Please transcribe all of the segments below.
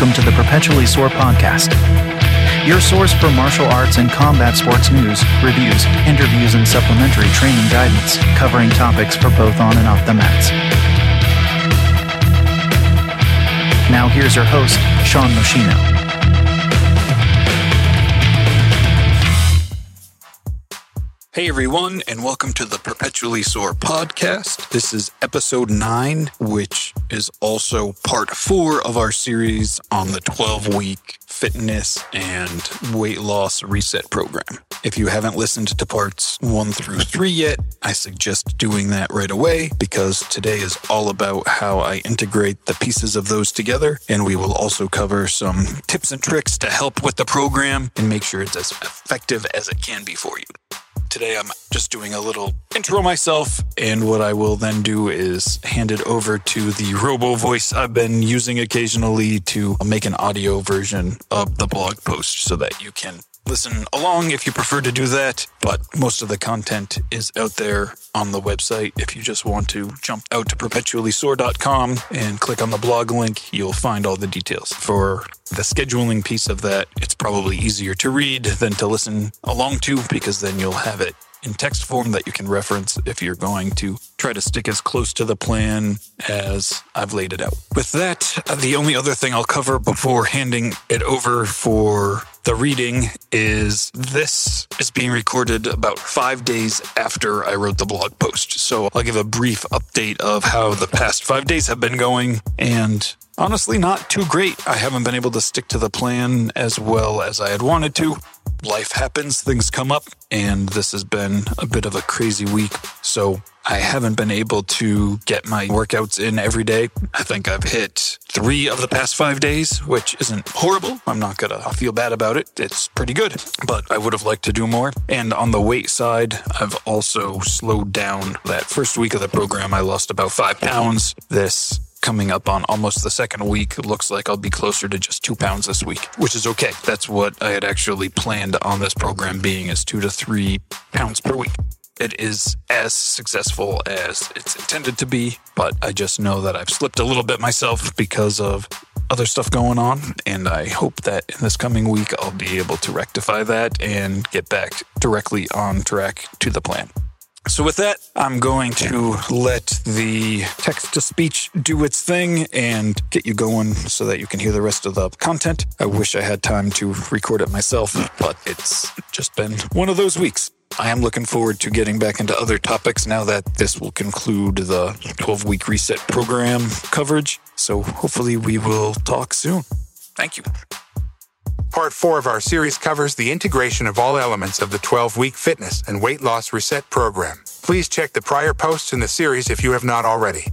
Welcome to the Perpetually Sore Podcast, your source for martial arts and combat sports news, reviews, interviews, and supplementary training guidance, covering topics for both on and off the mats. Now, here's your host, Sean Moschino. Hey everyone, and welcome to the Perpetually Sore podcast. This is episode 9, which is also part 4 of our series on the 12 week fitness and weight loss reset program. If you haven't listened to parts 1 through 3 yet, I suggest doing that right away because today is all about how I integrate the pieces of those together, and we will also cover some tips and tricks to help with the program and make sure it's as effective as it can be for you. Today, I'm just doing a little intro myself, and what I will then do is hand it over to the robo voice. I've been using occasionally to make an audio version of the blog post so that you can listen along if you prefer to do that. But most of the content is out there on the website. If you just want to jump out to perpetuallysore.com and click on the blog link, you'll find all the details. For the scheduling piece of that, it's probably easier to read than to listen along to because then you'll have it in text form that you can reference if you're going to try to stick as close to the plan as I've laid it out. With that, uh, the only other thing I'll cover before handing it over for the reading is this is being recorded about five days after I wrote the blog post. So I'll give a brief update of how the past five days have been going and honestly not too great. I haven't been able to stick to the plan as well as I had wanted to. Life happens, things come up, and this has been a bit of a crazy week. So I haven't been able to get my workouts in every day. I think I've hit three of the past five days, which isn't horrible. I'm not going to feel bad about it. It's pretty good, but I would have liked to do more. And on the weight side, I've also slowed down. That first week of the program, I lost about five pounds. This coming up on almost the second week. It looks like I'll be closer to just two pounds this week, which is okay. That's what I had actually planned on this program being is two to three pounds per week. It is as successful as it's intended to be, but I just know that I've slipped a little bit myself because of other stuff going on. And I hope that in this coming week, I'll be able to rectify that and get back directly on track to the plan. So, with that, I'm going to let the text to speech do its thing and get you going so that you can hear the rest of the content. I wish I had time to record it myself, but it's just been one of those weeks. I am looking forward to getting back into other topics now that this will conclude the 12 week reset program coverage. So, hopefully, we will talk soon. Thank you. Part 4 of our series covers the integration of all elements of the 12 week fitness and weight loss reset program. Please check the prior posts in the series if you have not already,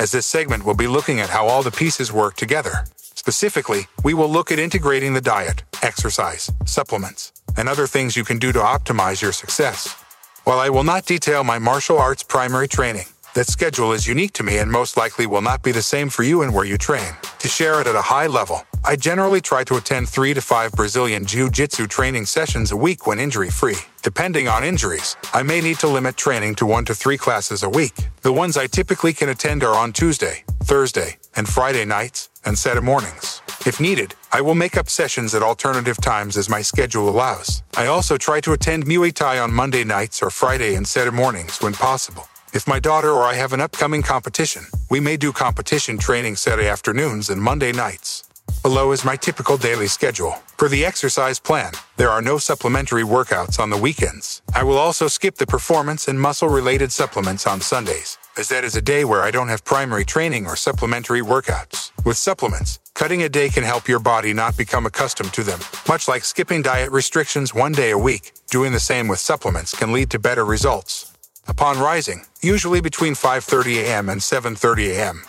as this segment will be looking at how all the pieces work together. Specifically, we will look at integrating the diet, exercise, supplements, and other things you can do to optimize your success. While I will not detail my martial arts primary training, that schedule is unique to me and most likely will not be the same for you and where you train. To share it at a high level, I generally try to attend three to five Brazilian Jiu Jitsu training sessions a week when injury free. Depending on injuries, I may need to limit training to one to three classes a week. The ones I typically can attend are on Tuesday, Thursday, and Friday nights, and Saturday mornings. If needed, I will make up sessions at alternative times as my schedule allows. I also try to attend Muay Thai on Monday nights or Friday and Saturday mornings when possible. If my daughter or I have an upcoming competition, we may do competition training Saturday afternoons and Monday nights. Below is my typical daily schedule. For the exercise plan, there are no supplementary workouts on the weekends. I will also skip the performance and muscle related supplements on Sundays, as that is a day where I don't have primary training or supplementary workouts. With supplements, cutting a day can help your body not become accustomed to them. Much like skipping diet restrictions one day a week, doing the same with supplements can lead to better results. Upon rising, usually between 5:30 a.m. and 7:30 a.m.,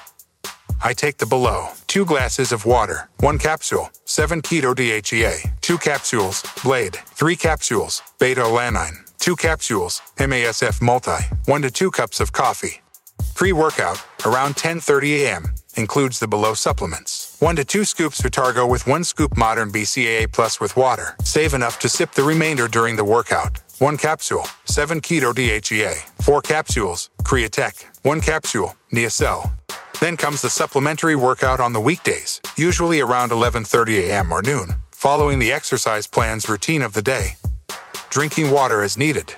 I take the below 2 glasses of water, 1 capsule, 7 keto DHEA, 2 capsules, Blade, 3 capsules, beta-alanine, 2 capsules, MASF multi, 1 to 2 cups of coffee. Pre-workout, around 10:30 a.m., includes the below supplements. 1 to 2 scoops Vitargo with 1 scoop Modern BCAA Plus with water. Save enough to sip the remainder during the workout. 1 capsule, 7 keto DHEA, 4 capsules, Createch, 1 capsule, Neocell. Then comes the supplementary workout on the weekdays, usually around 11:30 a.m. or noon, following the exercise plan's routine of the day. Drinking water as needed.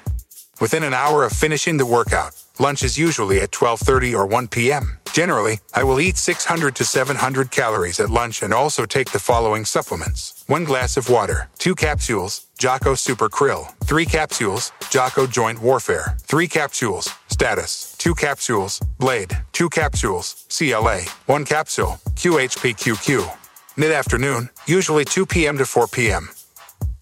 Within an hour of finishing the workout, lunch is usually at 12:30 or 1 p.m. Generally, I will eat 600 to 700 calories at lunch and also take the following supplements. 1 glass of water, 2 capsules, Jocko Super Krill, 3 capsules, Jocko Joint Warfare, 3 capsules, Status, 2 capsules, Blade, 2 capsules, CLA, 1 capsule, QHPQQ. Mid-afternoon, usually 2 p.m. to 4 p.m.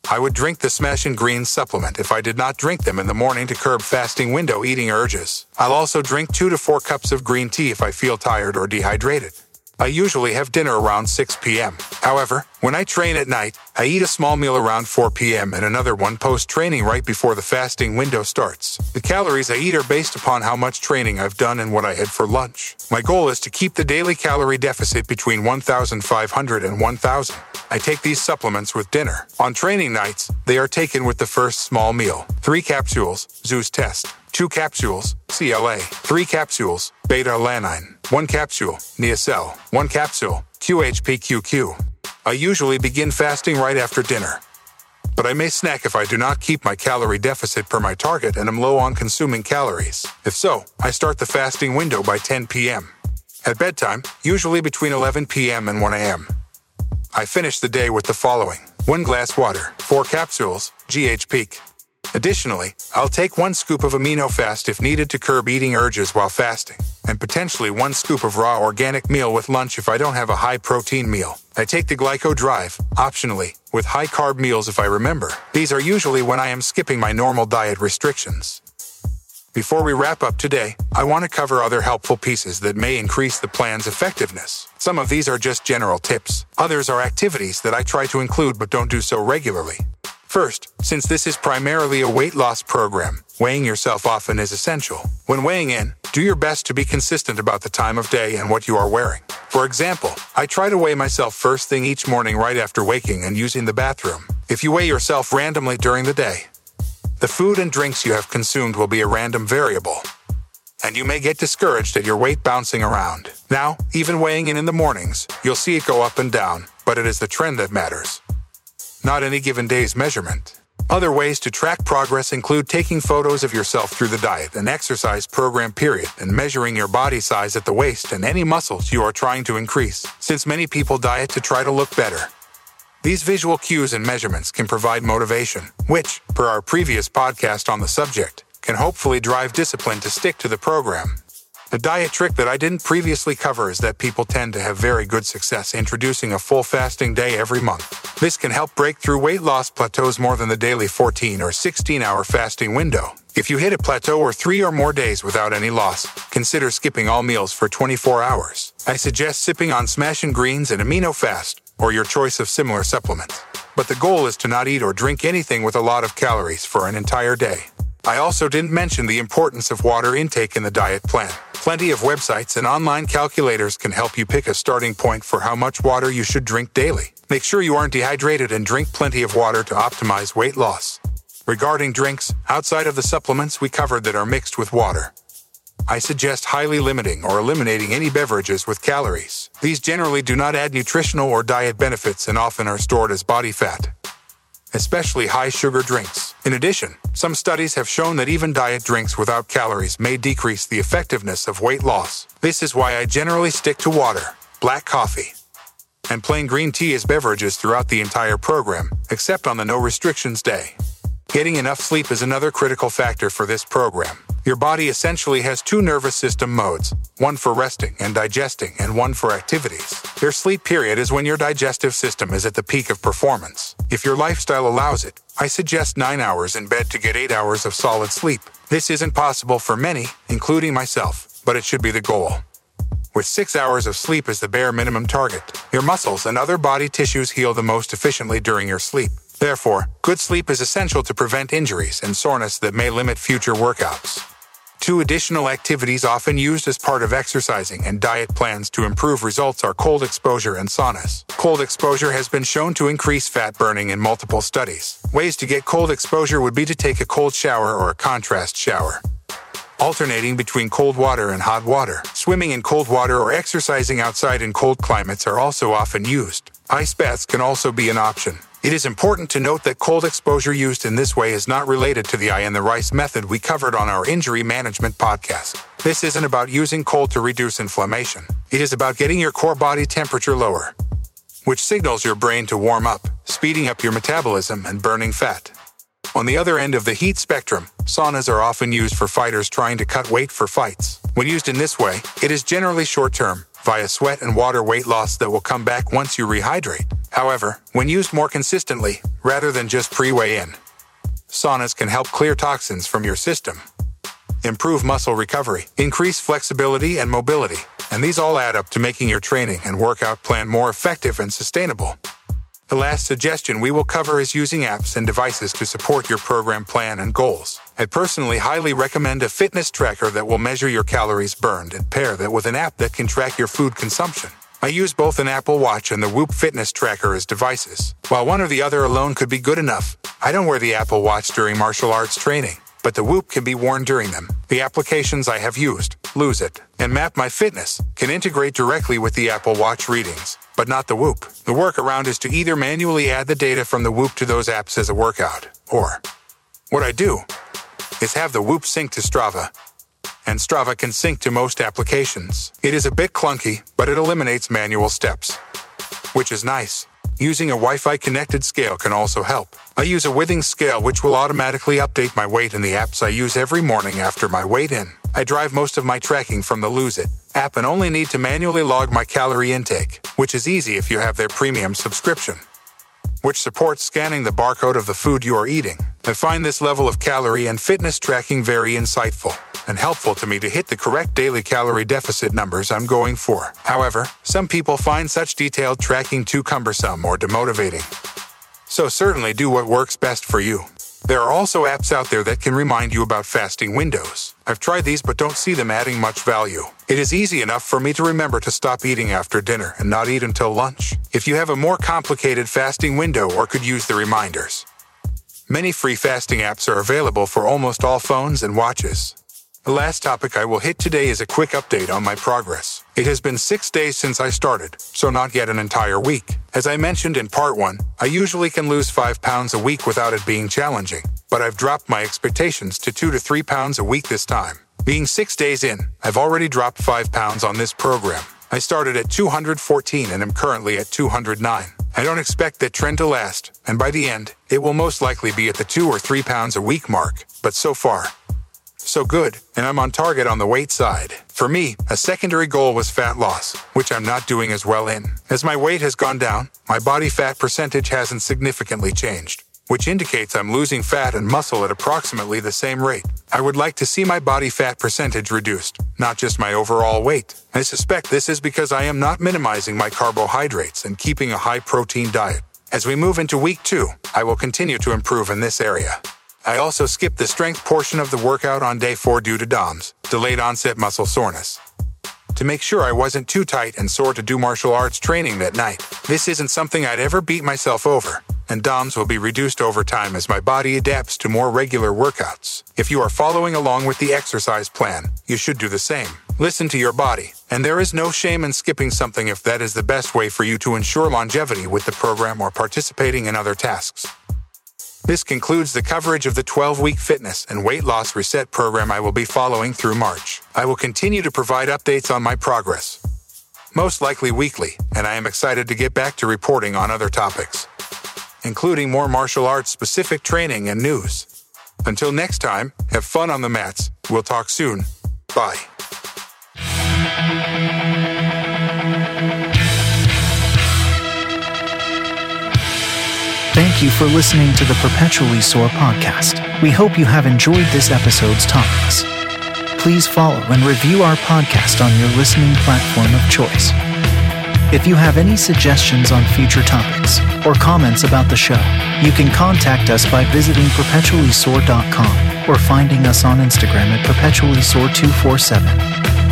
I would drink the Smashing Greens supplement if I did not drink them in the morning to curb fasting window eating urges. I'll also drink 2 to 4 cups of green tea if I feel tired or dehydrated. I usually have dinner around 6 p.m. However, when I train at night, I eat a small meal around 4 p.m. and another one post training right before the fasting window starts. The calories I eat are based upon how much training I've done and what I had for lunch. My goal is to keep the daily calorie deficit between 1,500 and 1,000. I take these supplements with dinner. On training nights, they are taken with the first small meal. Three capsules, Zeus test. Two capsules, CLA. Three capsules, beta alanine. One capsule, Neocell. One capsule, QHPQQ. I usually begin fasting right after dinner. But I may snack if I do not keep my calorie deficit per my target and am low on consuming calories. If so, I start the fasting window by 10 p.m. At bedtime, usually between 11 p.m. and 1 a.m. I finish the day with the following 1 glass water, 4 capsules, GH Peak. Additionally, I'll take one scoop of amino fast if needed to curb eating urges while fasting, and potentially one scoop of raw organic meal with lunch if I don't have a high protein meal. I take the Glyco Drive, optionally, with high carb meals if I remember. These are usually when I am skipping my normal diet restrictions. Before we wrap up today, I want to cover other helpful pieces that may increase the plan's effectiveness. Some of these are just general tips. Others are activities that I try to include but don't do so regularly. First, since this is primarily a weight loss program, weighing yourself often is essential. When weighing in, do your best to be consistent about the time of day and what you are wearing. For example, I try to weigh myself first thing each morning right after waking and using the bathroom. If you weigh yourself randomly during the day, the food and drinks you have consumed will be a random variable. And you may get discouraged at your weight bouncing around. Now, even weighing in in the mornings, you'll see it go up and down, but it is the trend that matters not any given day's measurement. Other ways to track progress include taking photos of yourself through the diet and exercise program period and measuring your body size at the waist and any muscles you are trying to increase, since many people diet to try to look better. These visual cues and measurements can provide motivation, which, per our previous podcast on the subject, can hopefully drive discipline to stick to the program. The diet trick that I didn't previously cover is that people tend to have very good success introducing a full fasting day every month. This can help break through weight loss plateaus more than the daily 14 or 16 hour fasting window. If you hit a plateau or three or more days without any loss, consider skipping all meals for 24 hours. I suggest sipping on Smashing Greens and Amino Fast, or your choice of similar supplements. But the goal is to not eat or drink anything with a lot of calories for an entire day. I also didn't mention the importance of water intake in the diet plan. Plenty of websites and online calculators can help you pick a starting point for how much water you should drink daily. Make sure you aren't dehydrated and drink plenty of water to optimize weight loss. Regarding drinks, outside of the supplements we covered that are mixed with water, I suggest highly limiting or eliminating any beverages with calories. These generally do not add nutritional or diet benefits and often are stored as body fat especially high sugar drinks. In addition, some studies have shown that even diet drinks without calories may decrease the effectiveness of weight loss. This is why I generally stick to water, black coffee, and plain green tea as beverages throughout the entire program, except on the no restrictions day. Getting enough sleep is another critical factor for this program. Your body essentially has two nervous system modes, one for resting and digesting and one for activities. Your sleep period is when your digestive system is at the peak of performance. If your lifestyle allows it, I suggest 9 hours in bed to get 8 hours of solid sleep. This isn't possible for many, including myself, but it should be the goal. With 6 hours of sleep as the bare minimum target, your muscles and other body tissues heal the most efficiently during your sleep. Therefore, good sleep is essential to prevent injuries and soreness that may limit future workouts. Two additional activities often used as part of exercising and diet plans to improve results are cold exposure and saunas. Cold exposure has been shown to increase fat burning in multiple studies. Ways to get cold exposure would be to take a cold shower or a contrast shower. alternating between cold water and hot water. Swimming in cold water or exercising outside in cold climates are also often used. Ice baths can also be an option. It is important to note that cold exposure used in this way is not related to the I in the RICE method we covered on our injury management podcast. This isn't about using cold to reduce inflammation. It is about getting your core body temperature lower, which signals your brain to warm up, speeding up your metabolism and burning fat. On the other end of the heat spectrum, saunas are often used for fighters trying to cut weight for fights. When used in this way, it is generally short term, via sweat and water weight loss that will come back once you rehydrate. However, when used more consistently, rather than just pre-weigh in, saunas can help clear toxins from your system, improve muscle recovery, increase flexibility and mobility, and these all add up to making your training and workout plan more effective and sustainable. The last suggestion we will cover is using apps and devices to support your program plan and goals. I personally highly recommend a fitness tracker that will measure your calories burned and pair that with an app that can track your food consumption. I use both an Apple Watch and the Whoop fitness tracker as devices. While one or the other alone could be good enough, I don't wear the Apple Watch during martial arts training, but the Whoop can be worn during them. The applications I have used, Lose It, and Map My Fitness, can integrate directly with the Apple Watch readings, but not the Whoop. The workaround is to either manually add the data from the Whoop to those apps as a workout, or what I do is have the Whoop sync to Strava and Strava can sync to most applications. It is a bit clunky, but it eliminates manual steps, which is nice. Using a Wi-Fi connected scale can also help. I use a Withings scale which will automatically update my weight in the apps I use every morning after my weight in. I drive most of my tracking from the Lose It app and only need to manually log my calorie intake, which is easy if you have their premium subscription which supports scanning the barcode of the food you are eating. I find this level of calorie and fitness tracking very insightful and helpful to me to hit the correct daily calorie deficit numbers I'm going for. However, some people find such detailed tracking too cumbersome or demotivating. So certainly do what works best for you. There are also apps out there that can remind you about fasting windows. I've tried these but don't see them adding much value. It is easy enough for me to remember to stop eating after dinner and not eat until lunch. If you have a more complicated fasting window or could use the reminders. Many free fasting apps are available for almost all phones and watches. The last topic I will hit today is a quick update on my progress. It has been six days since I started, so not yet an entire week. As I mentioned in part one, I usually can lose five pounds a week without it being challenging, but I've dropped my expectations to two to three pounds a week this time. Being six days in, I've already dropped five pounds on this program. I started at 214 and am currently at 209. I don't expect that trend to last, and by the end, it will most likely be at the two or three pounds a week mark, but so far, so good, and I'm on target on the weight side. For me, a secondary goal was fat loss, which I'm not doing as well in. As my weight has gone down, my body fat percentage hasn't significantly changed, which indicates I'm losing fat and muscle at approximately the same rate. I would like to see my body fat percentage reduced, not just my overall weight. I suspect this is because I am not minimizing my carbohydrates and keeping a high protein diet. As we move into week two, I will continue to improve in this area. I also skipped the strength portion of the workout on day 4 due to DOMS, delayed onset muscle soreness. To make sure I wasn't too tight and sore to do martial arts training that night. This isn't something I'd ever beat myself over, and DOMS will be reduced over time as my body adapts to more regular workouts. If you are following along with the exercise plan, you should do the same. Listen to your body, and there is no shame in skipping something if that is the best way for you to ensure longevity with the program or participating in other tasks. This concludes the coverage of the 12 week fitness and weight loss reset program I will be following through March. I will continue to provide updates on my progress, most likely weekly, and I am excited to get back to reporting on other topics, including more martial arts specific training and news. Until next time, have fun on the mats. We'll talk soon. Bye. Thank you for listening to the Perpetually Sore podcast. We hope you have enjoyed this episode's topics. Please follow and review our podcast on your listening platform of choice. If you have any suggestions on future topics or comments about the show, you can contact us by visiting perpetuallysore.com or finding us on Instagram at perpetuallysore247.